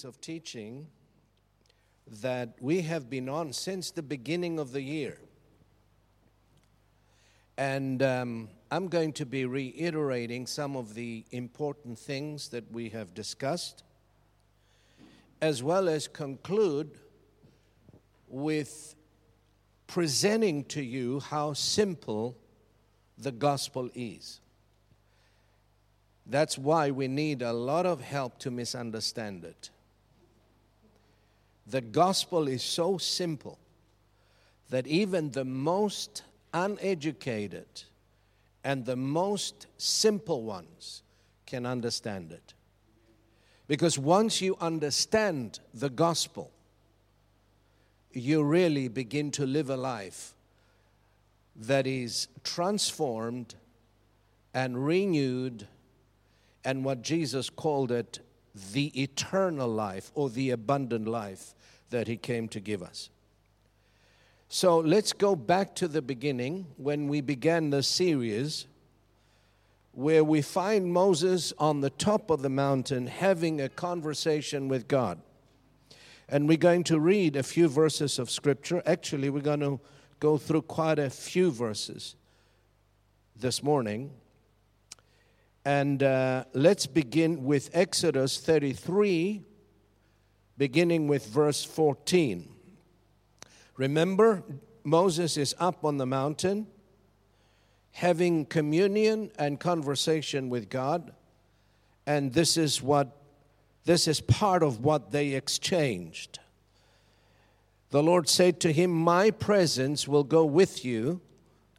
Series of teaching that we have been on since the beginning of the year. And um, I'm going to be reiterating some of the important things that we have discussed, as well as conclude with presenting to you how simple the gospel is. That's why we need a lot of help to misunderstand it. The gospel is so simple that even the most uneducated and the most simple ones can understand it. Because once you understand the gospel, you really begin to live a life that is transformed and renewed and what Jesus called it the eternal life or the abundant life that He came to give us. So let's go back to the beginning when we began the series where we find Moses on the top of the mountain having a conversation with God. And we're going to read a few verses of scripture. Actually, we're going to go through quite a few verses this morning. And uh, let's begin with Exodus 33, beginning with verse 14. Remember, Moses is up on the mountain having communion and conversation with God, and this is what this is part of what they exchanged. The Lord said to him, My presence will go with you,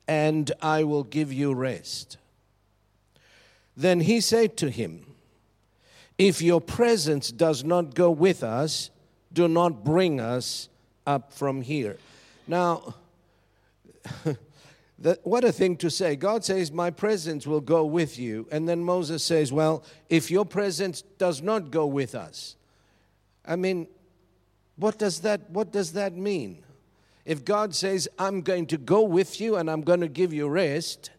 and I will give you rest. Then he said to him, If your presence does not go with us, do not bring us up from here. Now, that, what a thing to say. God says, My presence will go with you. And then Moses says, Well, if your presence does not go with us. I mean, what does that, what does that mean? If God says, I'm going to go with you and I'm going to give you rest,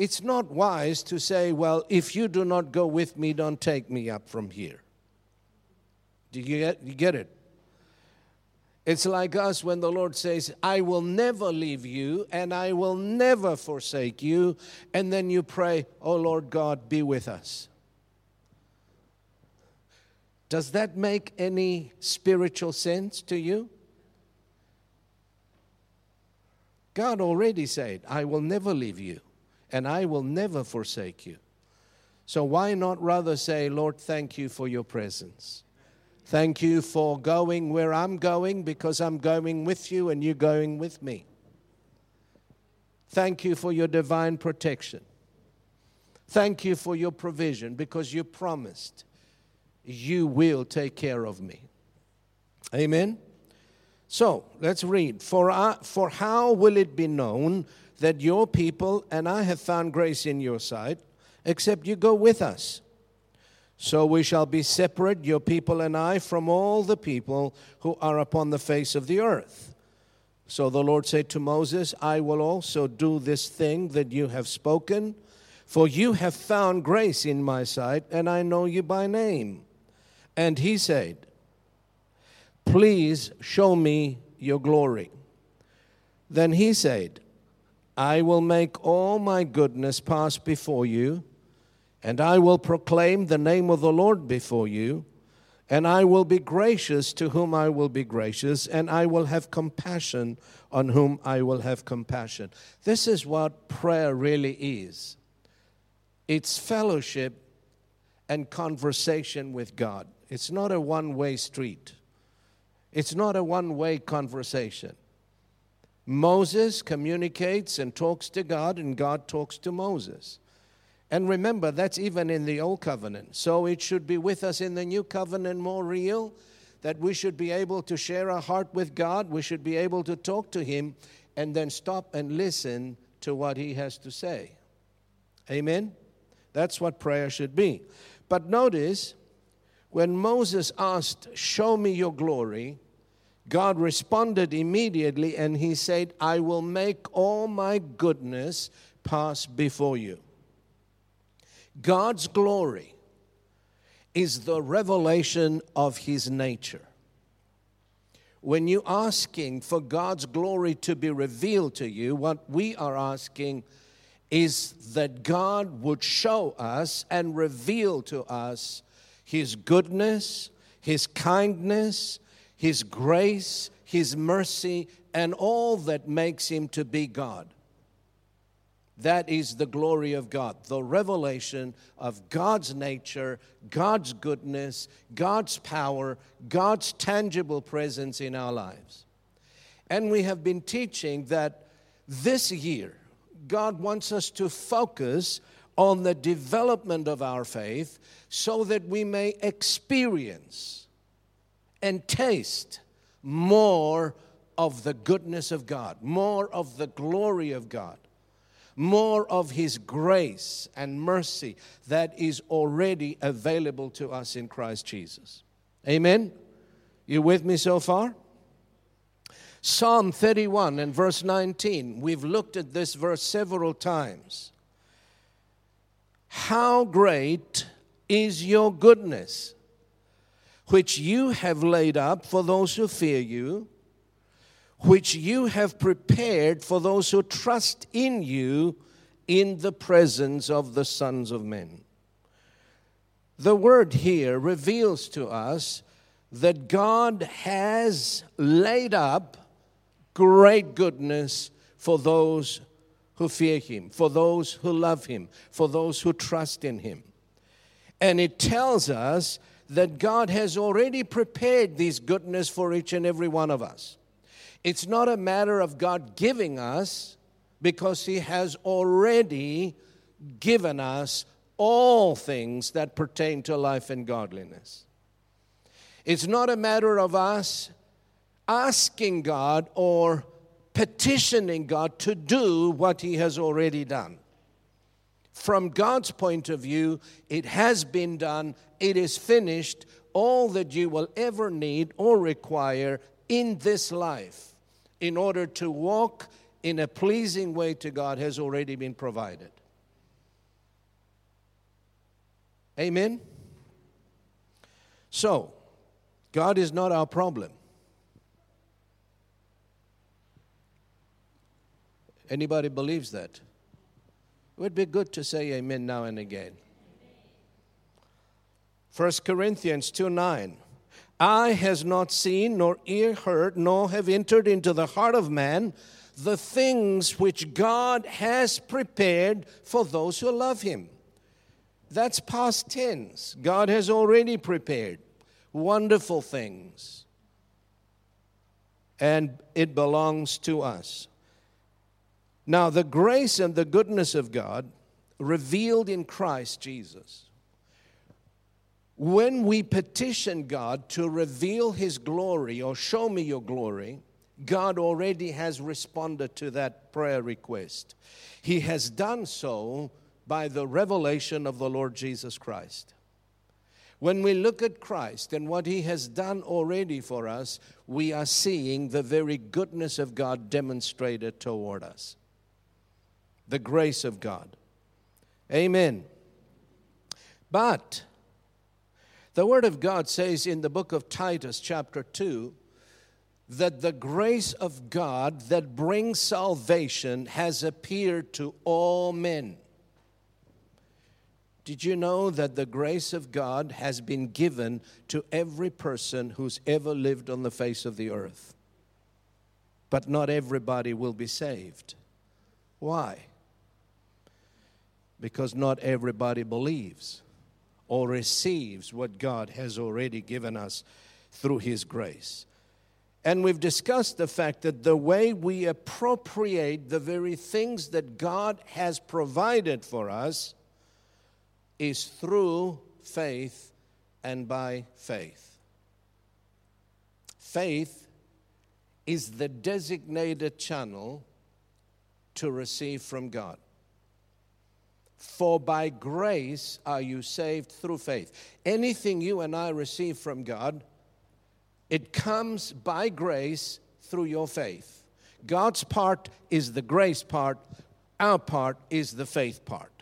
it's not wise to say, Well, if you do not go with me, don't take me up from here. Do you get, you get it? It's like us when the Lord says, I will never leave you and I will never forsake you. And then you pray, Oh Lord God, be with us. Does that make any spiritual sense to you? God already said, I will never leave you and I will never forsake you. So why not rather say, Lord, thank you for your presence? Thank you for going where I'm going because I'm going with you and you're going with me. Thank you for your divine protection. Thank you for your provision because you promised you will take care of me. Amen. So let's read. For, I, for how will it be known that your people and I have found grace in your sight, except you go with us? So we shall be separate, your people and I, from all the people who are upon the face of the earth. So the Lord said to Moses, I will also do this thing that you have spoken, for you have found grace in my sight, and I know you by name. And he said, Please show me your glory. Then he said, I will make all my goodness pass before you, and I will proclaim the name of the Lord before you, and I will be gracious to whom I will be gracious, and I will have compassion on whom I will have compassion. This is what prayer really is it's fellowship and conversation with God. It's not a one way street, it's not a one way conversation. Moses communicates and talks to God, and God talks to Moses. And remember, that's even in the Old Covenant. So it should be with us in the New Covenant more real that we should be able to share our heart with God. We should be able to talk to Him and then stop and listen to what He has to say. Amen? That's what prayer should be. But notice, when Moses asked, Show me your glory, God responded immediately and He said, I will make all my goodness pass before you. God's glory is the revelation of His nature. When you're asking for God's glory to be revealed to you, what we are asking is that God would show us and reveal to us His goodness, His kindness, His grace, His mercy, and all that makes Him to be God. That is the glory of God, the revelation of God's nature, God's goodness, God's power, God's tangible presence in our lives. And we have been teaching that this year, God wants us to focus on the development of our faith so that we may experience and taste more of the goodness of God, more of the glory of God more of His grace and mercy that is already available to us in Christ Jesus. Amen? You with me so far? Psalm 31 and verse 19. We've looked at this verse several times. How great is your goodness, which you have laid up for those who fear you which you have prepared for those who trust in you in the presence of the sons of men. The word here reveals to us that God has laid up great goodness for those who fear Him, for those who love Him, for those who trust in Him. And it tells us that God has already prepared this goodness for each and every one of us. It's not a matter of God giving us because He has already given us all things that pertain to life and godliness. It's not a matter of us asking God or petitioning God to do what He has already done. From God's point of view, it has been done, it is finished. All that you will ever need or require in this life in order to walk in a pleasing way to God has already been provided. Amen? So, God is not our problem. Anybody believes that? It would be good to say amen now and again. 1 Corinthians 2 9. Eye has not seen, nor ear heard, nor have entered into the heart of man the things which God has prepared for those who love Him. That's past tense. God has already prepared wonderful things, and it belongs to us. Now, the grace and the goodness of God revealed in Christ Jesus when we petition God to reveal His glory or show me your glory, God already has responded to that prayer request. He has done so by the revelation of the Lord Jesus Christ. When we look at Christ and what He has done already for us, we are seeing the very goodness of God demonstrated toward us. The grace of God. Amen. But the Word of God says in the book of Titus, chapter 2, that the grace of God that brings salvation has appeared to all men. Did you know that the grace of God has been given to every person who's ever lived on the face of the earth? But not everybody will be saved. Why? Because not everybody believes or receives what God has already given us through His grace. And we've discussed the fact that the way we appropriate the very things that God has provided for us is through faith and by faith. Faith is the designated channel to receive from God. For by grace are you saved through faith. Anything you and I receive from God, it comes by grace through your faith. God's part is the grace part, our part is the faith part.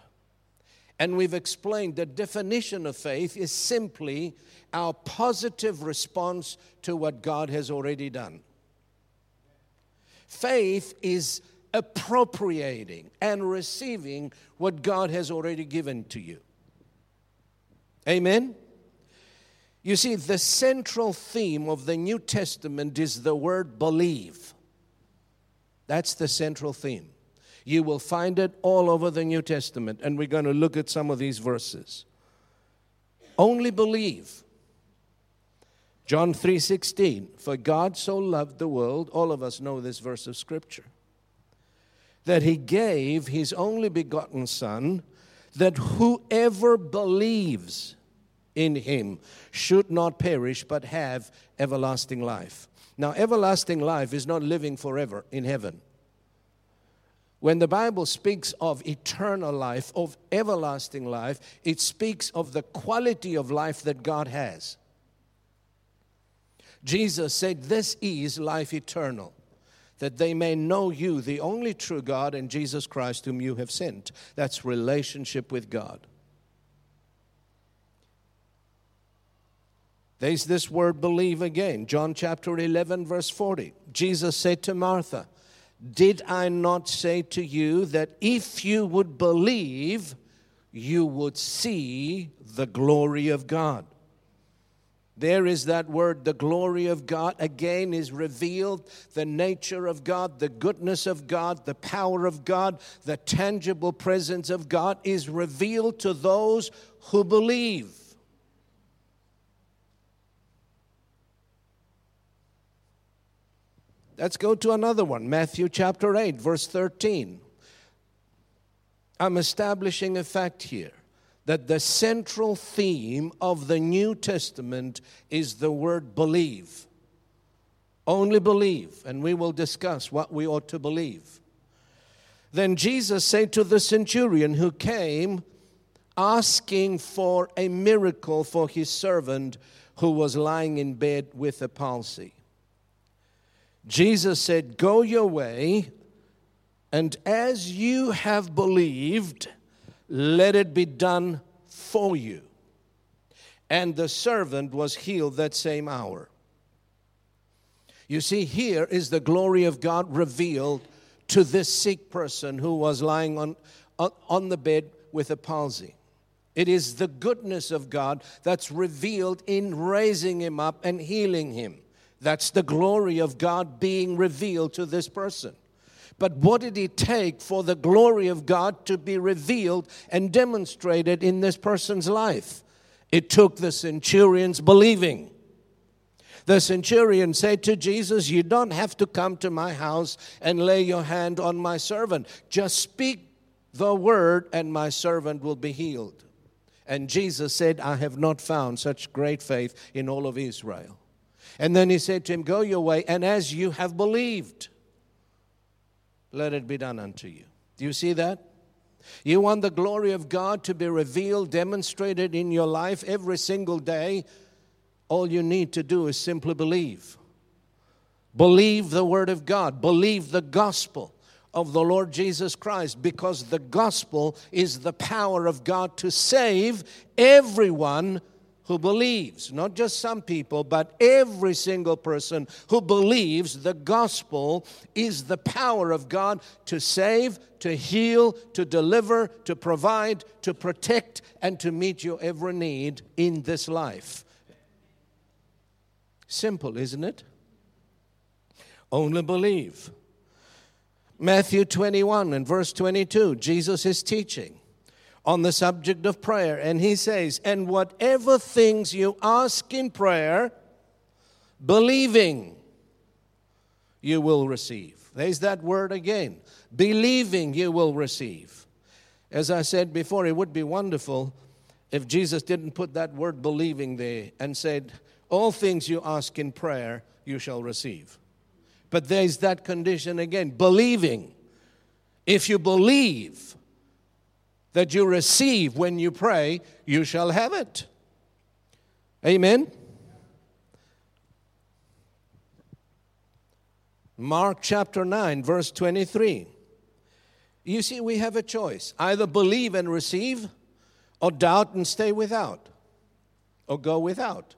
And we've explained the definition of faith is simply our positive response to what God has already done. Faith is appropriating and receiving what God has already given to you. Amen? You see, the central theme of the New Testament is the word believe. That's the central theme. You will find it all over the New Testament, and we're going to look at some of these verses. Only believe. John 3:16 For God so loved the world all of us know this verse of scripture that he gave his only begotten Son, that whoever believes in him should not perish but have everlasting life. Now, everlasting life is not living forever in heaven. When the Bible speaks of eternal life, of everlasting life, it speaks of the quality of life that God has. Jesus said, This is life eternal that they may know you, the only true God, and Jesus Christ, whom you have sent. That's relationship with God. There's this word believe again. John chapter 11, verse 40. Jesus said to Martha, Did I not say to you that if you would believe, you would see the glory of God? There is that word, the glory of God. Again, is revealed the nature of God, the goodness of God, the power of God, the tangible presence of God is revealed to those who believe. Let's go to another one Matthew chapter 8, verse 13. I'm establishing a fact here that the central theme of the New Testament is the word believe. Only believe, and we will discuss what we ought to believe. Then Jesus said to the centurion who came asking for a miracle for his servant who was lying in bed with a palsy. Jesus said, Go your way, and as you have believed, let it be done for you. And the servant was healed that same hour. You see, here is the glory of God revealed to this sick person who was lying on, on, the bed with a palsy. It is the goodness of God that's revealed in raising him up and healing him. That's the glory of God being revealed to this person. But what did it take for the glory of God to be revealed and demonstrated in this person's life? It took the centurion's believing. The centurion said to Jesus, You don't have to come to my house and lay your hand on my servant. Just speak the word, and my servant will be healed. And Jesus said, I have not found such great faith in all of Israel. And then he said to him, Go your way, and as you have believed let it be done unto you. Do you see that? You want the glory of God to be revealed, demonstrated in your life every single day. All you need to do is simply believe. Believe the Word of God, believe the gospel of the Lord Jesus Christ because the gospel is the power of God to save everyone who believes, not just some people, but every single person who believes the gospel is the power of God to save, to heal, to deliver, to provide, to protect, and to meet your every need in this life. Simple, isn't it? Only believe. Matthew 21 and verse 22, Jesus is teaching on the subject of prayer. And he says, And whatever things you ask in prayer, believing you will receive. There's that word again. Believing, you will receive. As I said before, it would be wonderful if Jesus didn't put that word believing there and said, All things you ask in prayer, you shall receive. But there's that condition again believing. If you believe that you receive when you pray, you shall have it. Amen. Mark chapter 9, verse 23. You see, we have a choice either believe and receive, or doubt and stay without, or go without.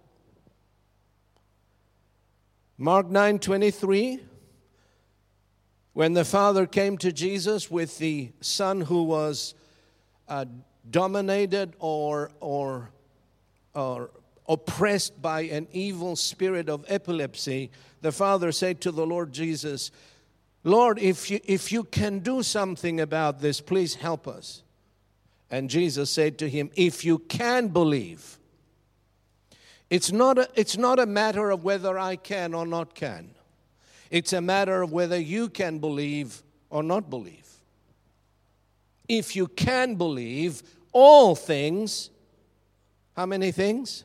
Mark 9 23. When the father came to Jesus with the son who was uh, dominated or, or, or oppressed by an evil spirit of epilepsy, the father said to the Lord Jesus, Lord, if you, if you can do something about this, please help us. And Jesus said to him, If you can believe, it's not a, it's not a matter of whether I can or not can. It's a matter of whether you can believe or not believe. If you can believe, all things, how many things?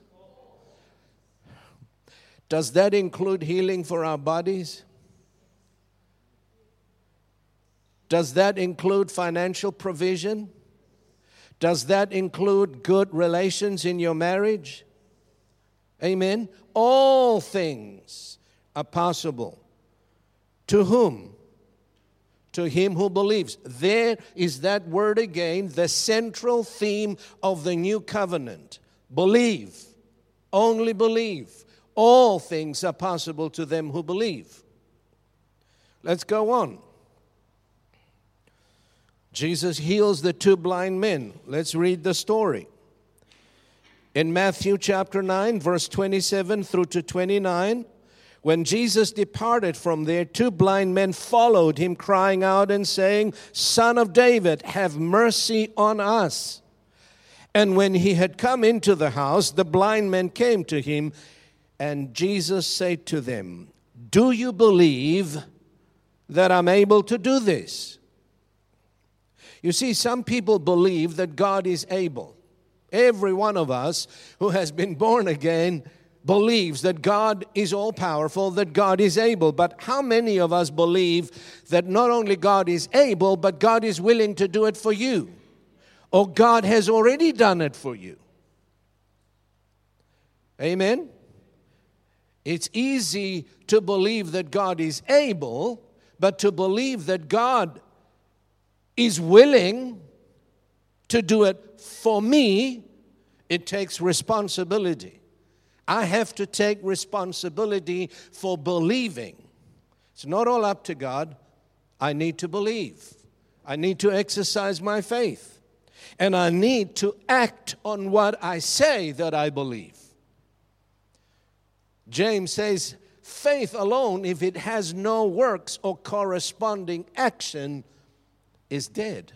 Does that include healing for our bodies? Does that include financial provision? Does that include good relations in your marriage? Amen. All things are possible. To whom? To him who believes. There is that word again, the central theme of the new covenant. Believe. Only believe. All things are possible to them who believe. Let's go on. Jesus heals the two blind men. Let's read the story. In Matthew chapter 9, verse 27 through to 29, when Jesus departed from there, two blind men followed him, crying out and saying, Son of David, have mercy on us. And when he had come into the house, the blind men came to him and Jesus said to them, Do you believe that I'm able to do this? You see, some people believe that God is able. Every one of us who has been born again believes that God is all powerful, that God is able. But how many of us believe that not only God is able, but God is willing to do it for you? Or God has already done it for you? Amen? It's easy to believe that God is able, but to believe that God is willing to do it for me, it takes responsibility. I have to take responsibility for believing. It's not all up to God. I need to believe. I need to exercise my faith. And I need to act on what I say that I believe. James says, faith alone, if it has no works or corresponding action, is dead.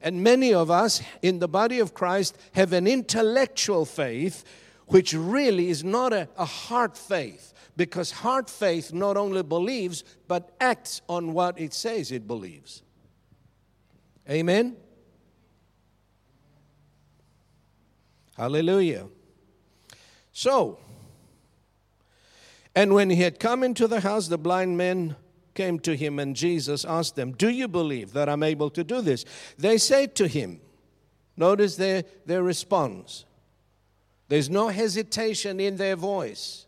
And many of us in the body of Christ have an intellectual faith, which really is not a, a heart faith, because heart faith not only believes, but acts on what it says it believes. Amen? Hallelujah. So, and when he had come into the house, the blind men came to him, and Jesus asked them, Do you believe that I'm able to do this? They said to him, Notice their, their response. There's no hesitation in their voice.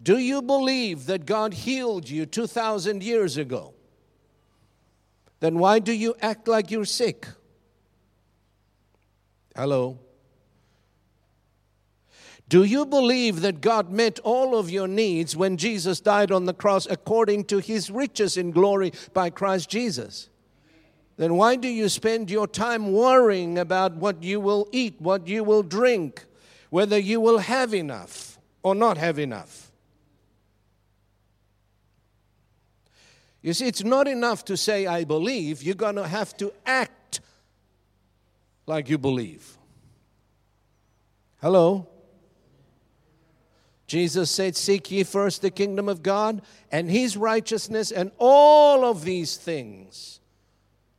Do you believe that God healed you 2,000 years ago? Then why do you act like you're sick? Hello? Do you believe that God met all of your needs when Jesus died on the cross according to his riches in glory by Christ Jesus? Then why do you spend your time worrying about what you will eat, what you will drink, whether you will have enough or not have enough? You see, it's not enough to say, I believe. You're going to have to act like you believe. Hello? Jesus said, Seek ye first the kingdom of God and his righteousness, and all of these things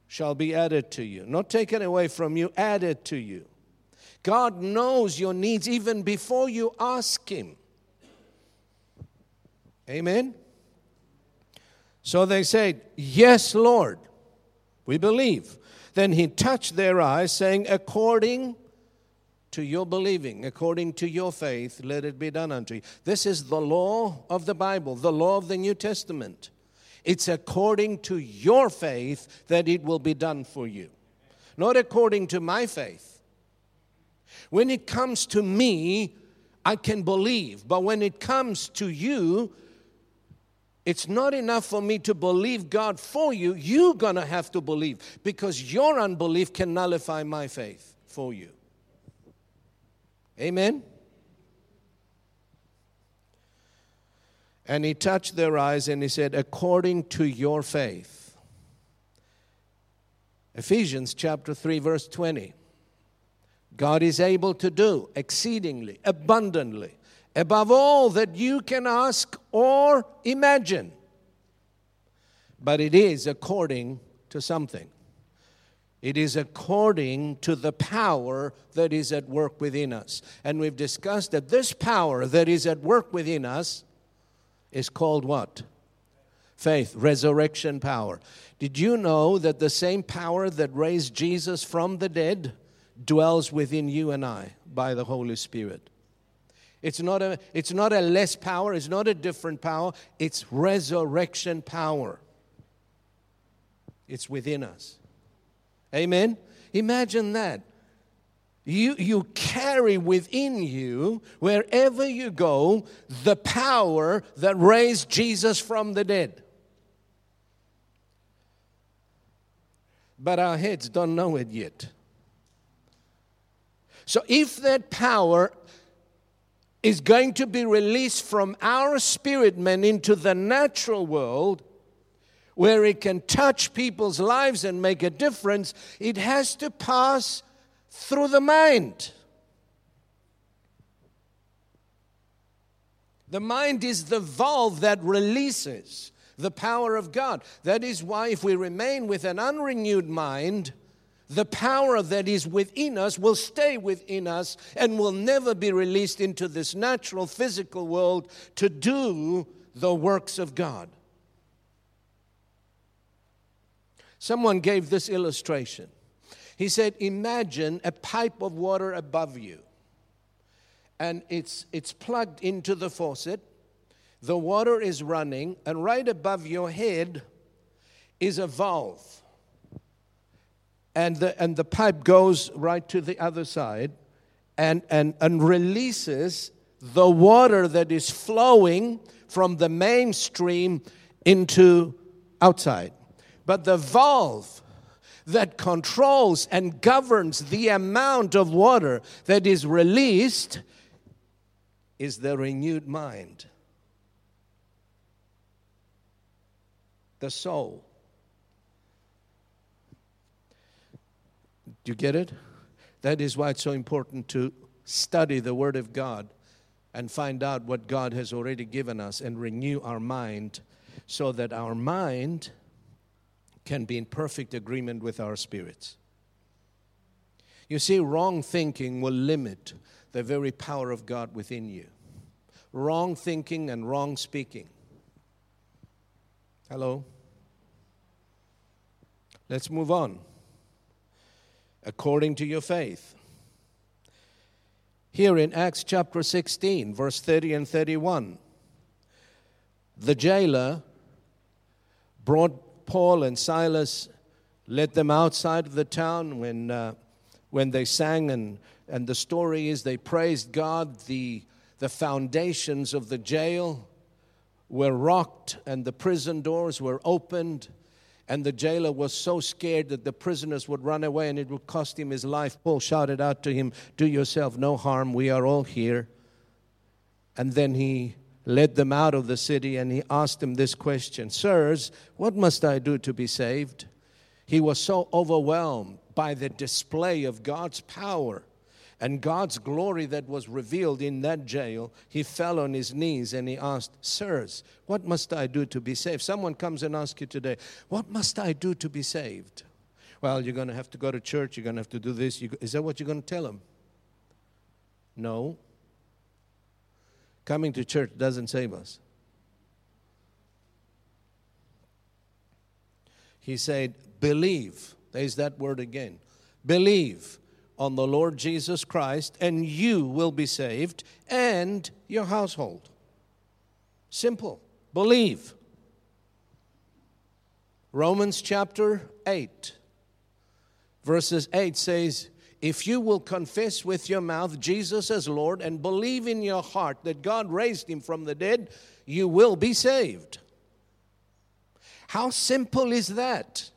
shall be added to you. Not taken away from you, added to you. God knows your needs even before you ask him. Amen? So they said, Yes, Lord, we believe. Then he touched their eyes, saying, According to your believing, according to your faith, let it be done unto you. This is the law of the Bible, the law of the New Testament. It's according to your faith that it will be done for you, not according to my faith. When it comes to me, I can believe, but when it comes to you, it's not enough for me to believe God for you. You're going to have to believe because your unbelief can nullify my faith for you. Amen? And he touched their eyes and he said, according to your faith. Ephesians chapter 3, verse 20. God is able to do exceedingly, abundantly, above all that you can ask or imagine. But it is according to something. It is according to the power that is at work within us. And we've discussed that this power that is at work within us is called what? Faith, resurrection power. Did you know that the same power that raised Jesus from the dead dwells within you and I by the Holy Spirit? It's not a, it's not a less power, it's not a different power, it's resurrection power. It's within us. Amen? Imagine that. You, you carry within you, wherever you go, the power that raised Jesus from the dead. But our heads don't know it yet. So, if that power is going to be released from our spirit man into the natural world, where it can touch people's lives and make a difference, it has to pass through the mind. The mind is the valve that releases the power of God. That is why, if we remain with an unrenewed mind, the power that is within us will stay within us and will never be released into this natural physical world to do the works of God. Someone gave this illustration. He said, Imagine a pipe of water above you, and it's, it's plugged into the faucet. The water is running, and right above your head is a valve. And the, and the pipe goes right to the other side and, and, and releases the water that is flowing from the mainstream into outside. But the valve that controls and governs the amount of water that is released is the renewed mind, the soul. You get it? That is why it's so important to study the Word of God and find out what God has already given us and renew our mind so that our mind can be in perfect agreement with our spirits. You see, wrong thinking will limit the very power of God within you. Wrong thinking and wrong speaking. Hello? Let's move on. According to your faith. Here in Acts chapter 16, verse 30 and 31, the jailer brought Paul and Silas led them outside of the town when, uh, when they sang, and, and the story is they praised God. The, the foundations of the jail were rocked, and the prison doors were opened. And the jailer was so scared that the prisoners would run away and it would cost him his life. Paul shouted out to him, Do yourself no harm, we are all here. And then he led them out of the city and he asked them this question Sirs, what must I do to be saved? He was so overwhelmed by the display of God's power and God's glory that was revealed in that jail, he fell on his knees and he asked, Sirs, what must I do to be saved? Someone comes and asks you today, What must I do to be saved? Well, you're going to have to go to church, you're going to have to do this. Is that what you're going to tell them? No. Coming to church doesn't save us. He said, Believe. There's that word again. Believe on the Lord Jesus Christ, and you will be saved and your household. Simple. Believe. Romans chapter 8, verses 8 says, If you will confess with your mouth Jesus as Lord and believe in your heart that God raised him from the dead, you will be saved. How simple is that?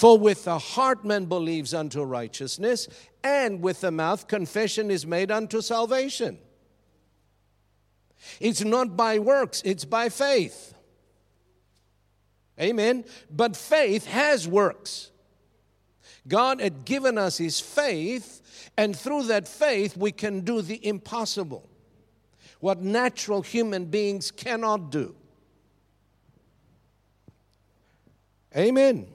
For with the heart man believes unto righteousness, and with the mouth confession is made unto salvation. It's not by works, it's by faith. Amen. But faith has works. God had given us His faith, and through that faith, we can do the impossible. What natural human beings cannot do. Amen.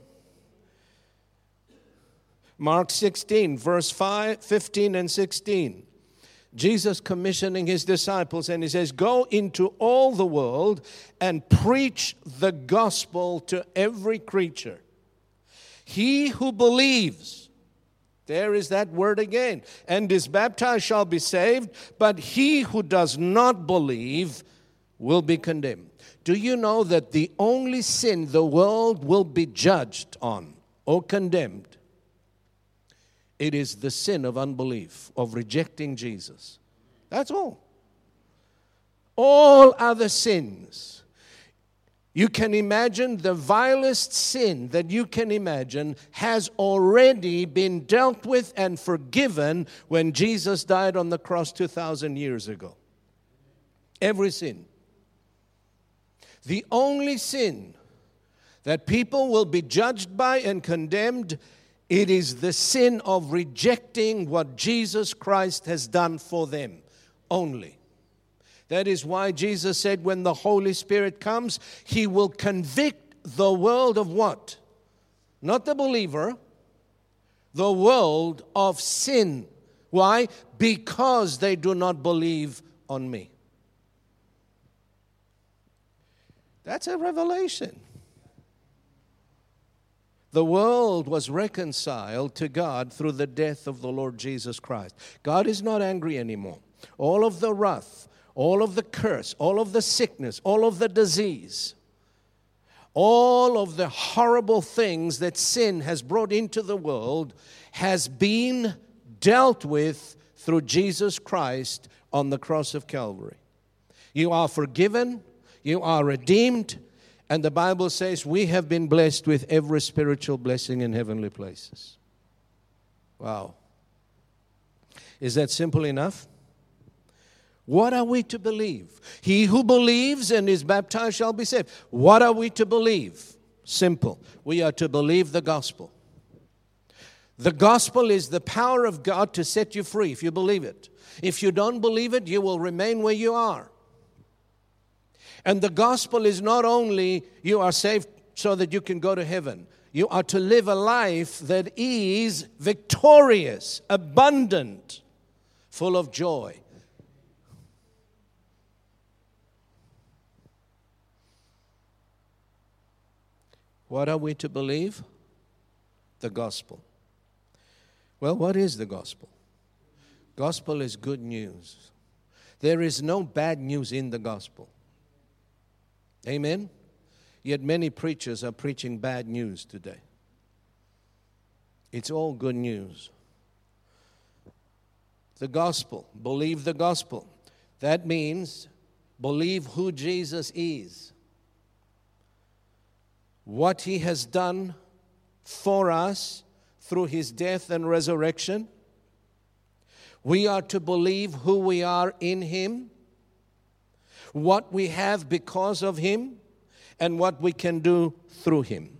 Mark 16, verse 5, 15 and 16. Jesus commissioning his disciples, and he says, Go into all the world and preach the gospel to every creature. He who believes, there is that word again, and is baptized shall be saved, but he who does not believe will be condemned. Do you know that the only sin the world will be judged on or condemned it is the sin of unbelief, of rejecting Jesus. That's all. All other sins. You can imagine the vilest sin that you can imagine has already been dealt with and forgiven when Jesus died on the cross 2,000 years ago. Every sin. The only sin that people will be judged by and condemned it is the sin of rejecting what Jesus Christ has done for them only. That is why Jesus said, when the Holy Spirit comes, He will convict the world of what? Not the believer, the world of sin. Why? Because they do not believe on me. That's a revelation the world was reconciled to God through the death of the Lord Jesus Christ. God is not angry anymore. All of the wrath, all of the curse, all of the sickness, all of the disease, all of the horrible things that sin has brought into the world has been dealt with through Jesus Christ on the cross of Calvary. You are forgiven, you are redeemed, and the Bible says we have been blessed with every spiritual blessing in heavenly places. Wow. Is that simple enough? What are we to believe? He who believes and is baptized shall be saved. What are we to believe? Simple. We are to believe the gospel. The gospel is the power of God to set you free if you believe it. If you don't believe it, you will remain where you are. And the gospel is not only you are saved so that you can go to heaven, you are to live a life that is victorious, abundant, full of joy. What are we to believe? The gospel. Well, what is the gospel? Gospel is good news. There is no bad news in the gospel. Amen? Yet many preachers are preaching bad news today. It's all good news. The gospel, believe the gospel. That means believe who Jesus is, what he has done for us through his death and resurrection. We are to believe who we are in him what we have because of Him, and what we can do through Him.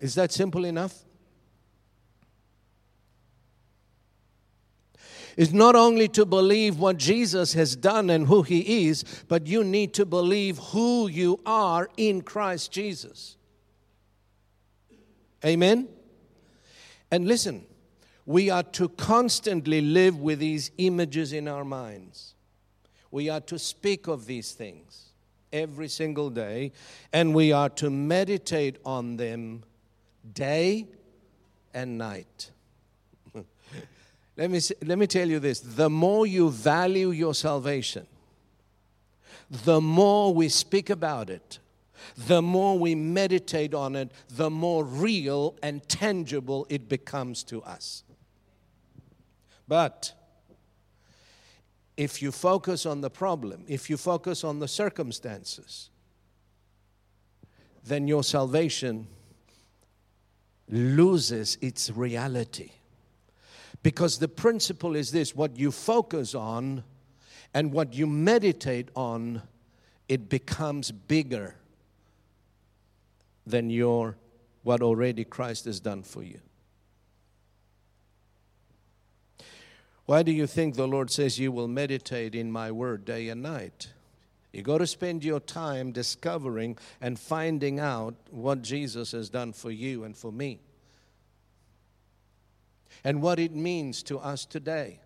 Is that simple enough? It's not only to believe what Jesus has done and who he is, but you need to believe who you are in Christ Jesus. Amen? And listen, we are to constantly live with these images in our minds. We are to speak of these things every single day, and we are to meditate on them day and night. let, me, let me tell you this the more you value your salvation, the more we speak about it, the more we meditate on it, the more real and tangible it becomes to us. But if you focus on the problem, if you focus on the circumstances, then your salvation loses its reality. Because the principle is this what you focus on and what you meditate on, it becomes bigger than your what already Christ has done for you. Why do you think the Lord says you will meditate in my word day and night? You got to spend your time discovering and finding out what Jesus has done for you and for me. And what it means to us today.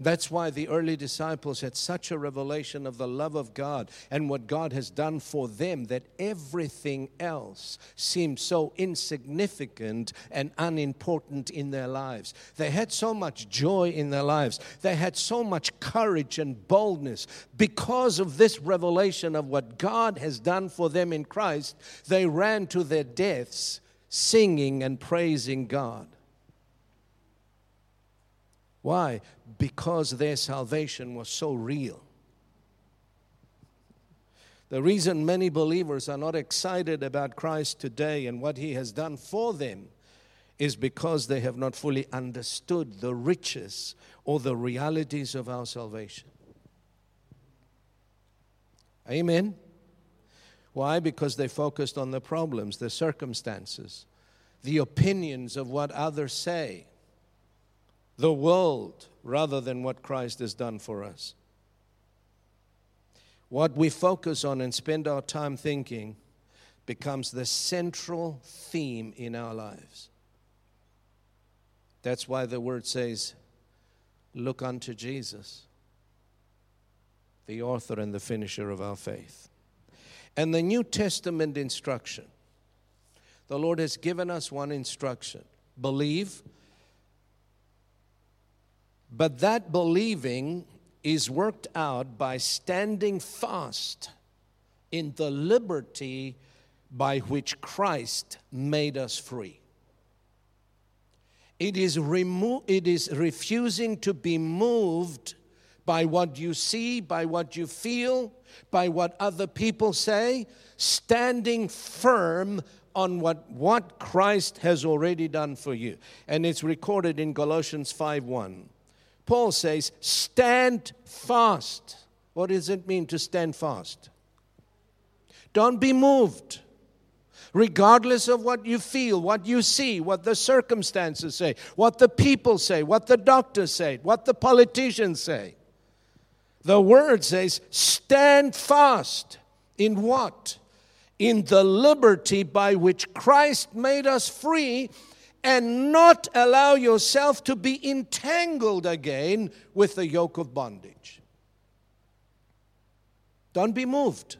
That's why the early disciples had such a revelation of the love of God and what God has done for them that everything else seemed so insignificant and unimportant in their lives. They had so much joy in their lives, they had so much courage and boldness because of this revelation of what God has done for them in Christ. They ran to their deaths singing and praising God. Why? Because their salvation was so real. The reason many believers are not excited about Christ today and what He has done for them is because they have not fully understood the riches or the realities of our salvation. Amen. Why? Because they focused on the problems, the circumstances, the opinions of what others say the world rather than what Christ has done for us. What we focus on and spend our time thinking becomes the central theme in our lives. That's why the word says, Look unto Jesus, the author and the finisher of our faith. And the New Testament instruction the Lord has given us one instruction believe but that believing is worked out by standing fast in the liberty by which Christ made us free. It is, remo- it is refusing to be moved by what you see, by what you feel, by what other people say, standing firm on what, what Christ has already done for you. And it's recorded in Galatians 5 1. Paul says, stand fast. What does it mean to stand fast? Don't be moved. Regardless of what you feel, what you see, what the circumstances say, what the people say, what the doctors say, what the politicians say. The word says, stand fast. In what? In the liberty by which Christ made us free and not allow yourself to be entangled again with the yoke of bondage. Don't be moved.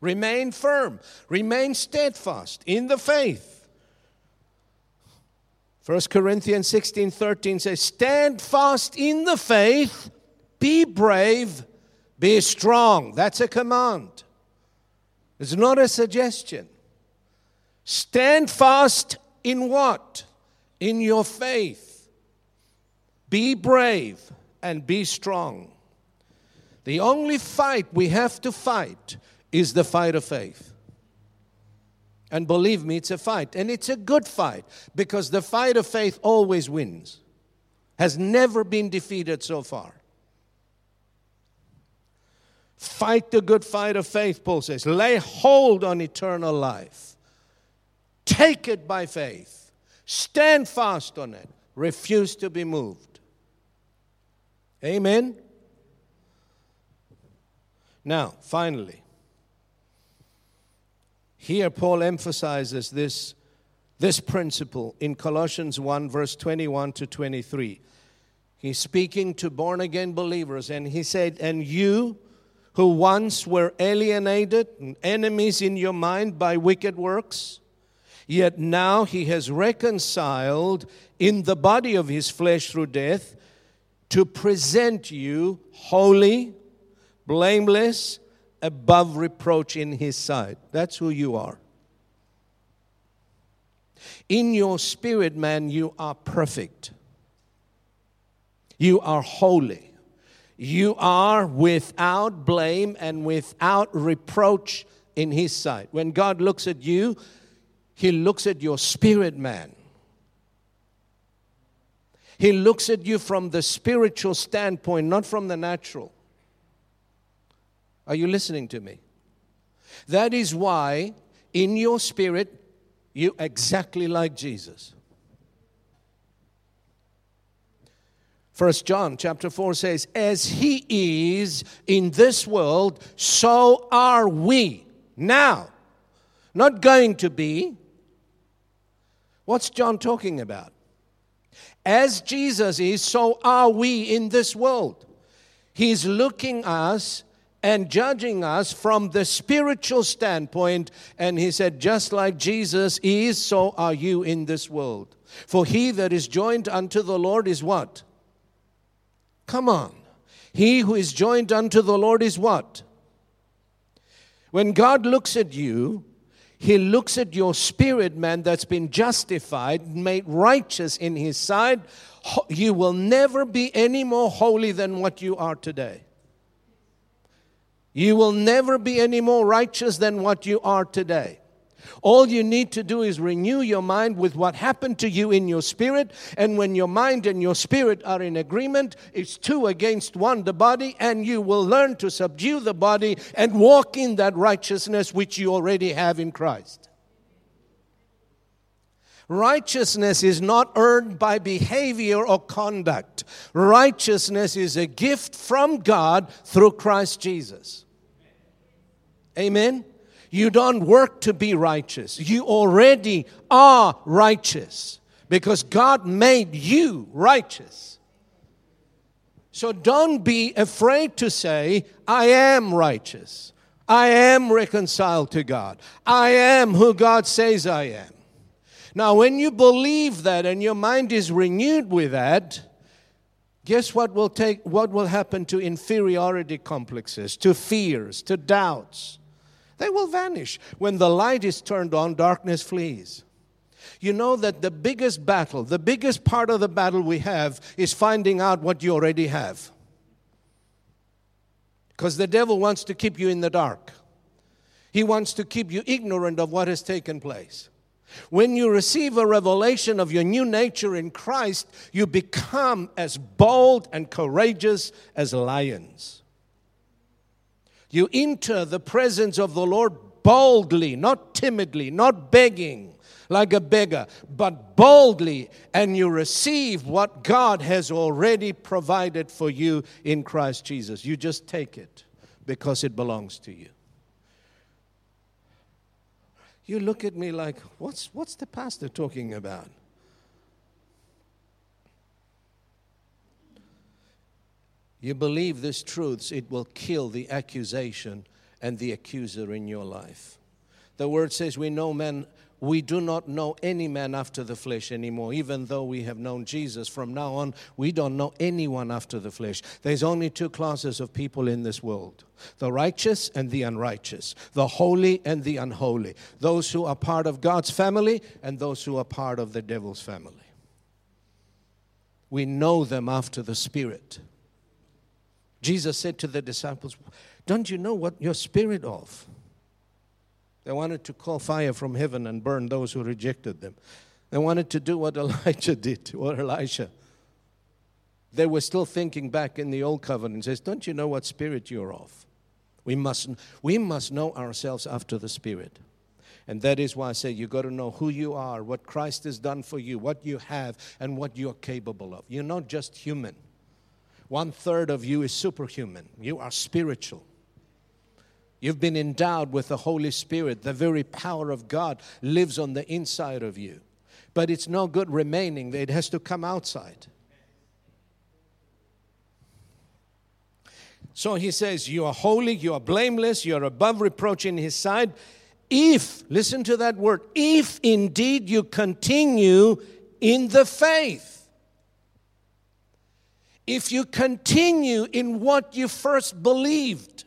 Remain firm. Remain steadfast in the faith. 1 Corinthians 16 13 says, Stand fast in the faith, be brave, be strong. That's a command, it's not a suggestion. Stand fast in what? In your faith. Be brave and be strong. The only fight we have to fight is the fight of faith. And believe me, it's a fight. And it's a good fight because the fight of faith always wins, has never been defeated so far. Fight the good fight of faith, Paul says. Lay hold on eternal life. Take it by faith. Stand fast on it. Refuse to be moved. Amen? Now, finally, here Paul emphasizes this, this principle in Colossians 1, verse 21 to 23. He's speaking to born again believers, and he said, And you who once were alienated and enemies in your mind by wicked works, yet now he has reconciled in the body of his flesh through death to present you holy, blameless, above reproach in his sight. That's who you are. In your spirit, man, you are perfect. You are holy. You are without blame and without reproach in his sight. When God looks at you, he looks at your spirit, man. He looks at you from the spiritual standpoint, not from the natural. Are you listening to me? That is why in your spirit you exactly like Jesus. First John chapter 4 says, As he is in this world, so are we now. Not going to be. What's John talking about? As Jesus is, so are we in this world. He's looking us and judging us from the spiritual standpoint. And he said, Just like Jesus is, so are you in this world. For he that is joined unto the Lord is what? Come on. He who is joined unto the Lord is what? When God looks at you, he looks at your spirit man that's been justified, made righteous in his sight. You will never be any more holy than what you are today. You will never be any more righteous than what you are today. All you need to do is renew your mind with what happened to you in your spirit. And when your mind and your spirit are in agreement, it's two against one, the body, and you will learn to subdue the body and walk in that righteousness which you already have in Christ. Righteousness is not earned by behavior or conduct. Righteousness is a gift from God through Christ Jesus. Amen? You don't work to be righteous. You already are righteous because God made you righteous. So don't be afraid to say, I am righteous. I am reconciled to God. I am who God says I am. Now, when you believe that and your mind is renewed with that, guess what will take what will happen to inferiority complexes, to fears, to doubts? They will vanish. When the light is turned on, darkness flees. You know that the biggest battle, the biggest part of the battle we have is finding out what you already have. Because the devil wants to keep you in the dark, he wants to keep you ignorant of what has taken place. When you receive a revelation of your new nature in Christ, you become as bold and courageous as lions. You enter the presence of the Lord boldly, not timidly, not begging like a beggar, but boldly, and you receive what God has already provided for you in Christ Jesus. You just take it because it belongs to you. You look at me like, what's, what's the pastor talking about? You believe these truths, it will kill the accusation and the accuser in your life. The word says, We know men, we do not know any man after the flesh anymore, even though we have known Jesus. From now on, we don't know anyone after the flesh. There's only two classes of people in this world the righteous and the unrighteous, the holy and the unholy, those who are part of God's family and those who are part of the devil's family. We know them after the Spirit. Jesus said to the disciples, Don't you know what you're spirit of? They wanted to call fire from heaven and burn those who rejected them. They wanted to do what Elijah did, or Elisha. They were still thinking back in the old covenant says, Don't you know what spirit you're of? We must, we must know ourselves after the spirit. And that is why I say you got to know who you are, what Christ has done for you, what you have, and what you're capable of. You're not just human. One third of you is superhuman. You are spiritual. You've been endowed with the Holy Spirit. The very power of God lives on the inside of you. But it's no good remaining, it has to come outside. So he says, You are holy, you are blameless, you are above reproach in his sight. If, listen to that word, if indeed you continue in the faith, if you continue in what you first believed,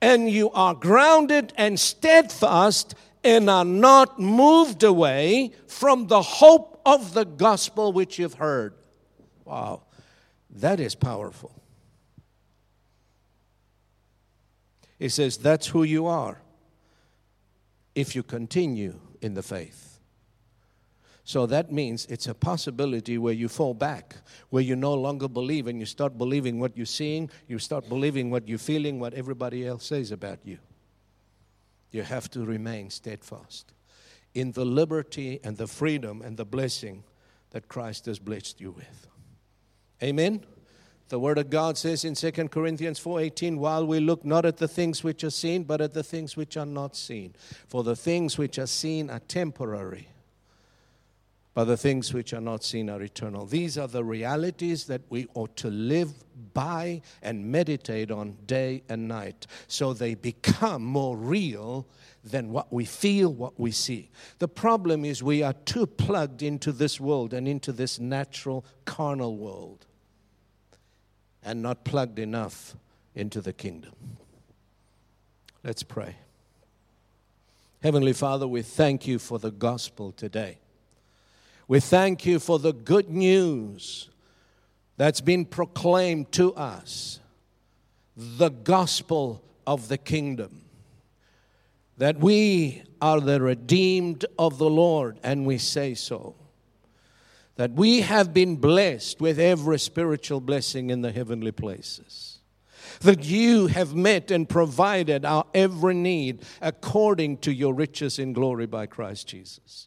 and you are grounded and steadfast and are not moved away from the hope of the gospel which you've heard. Wow, that is powerful. He says, That's who you are if you continue in the faith. So that means it's a possibility where you fall back, where you no longer believe and you start believing what you're seeing, you start believing what you're feeling, what everybody else says about you. You have to remain steadfast in the liberty and the freedom and the blessing that Christ has blessed you with. Amen. The word of God says in 2 Corinthians 4:18, while we look not at the things which are seen, but at the things which are not seen. For the things which are seen are temporary, but the things which are not seen are eternal. These are the realities that we ought to live by and meditate on day and night, so they become more real than what we feel, what we see. The problem is we are too plugged into this world and into this natural carnal world and not plugged enough into the kingdom. Let's pray. Heavenly Father, we thank you for the gospel today. We thank you for the good news that's been proclaimed to us the gospel of the kingdom. That we are the redeemed of the Lord, and we say so that we have been blessed with every spiritual blessing in the heavenly places. That you have met and provided our every need according to your riches in glory by Christ Jesus.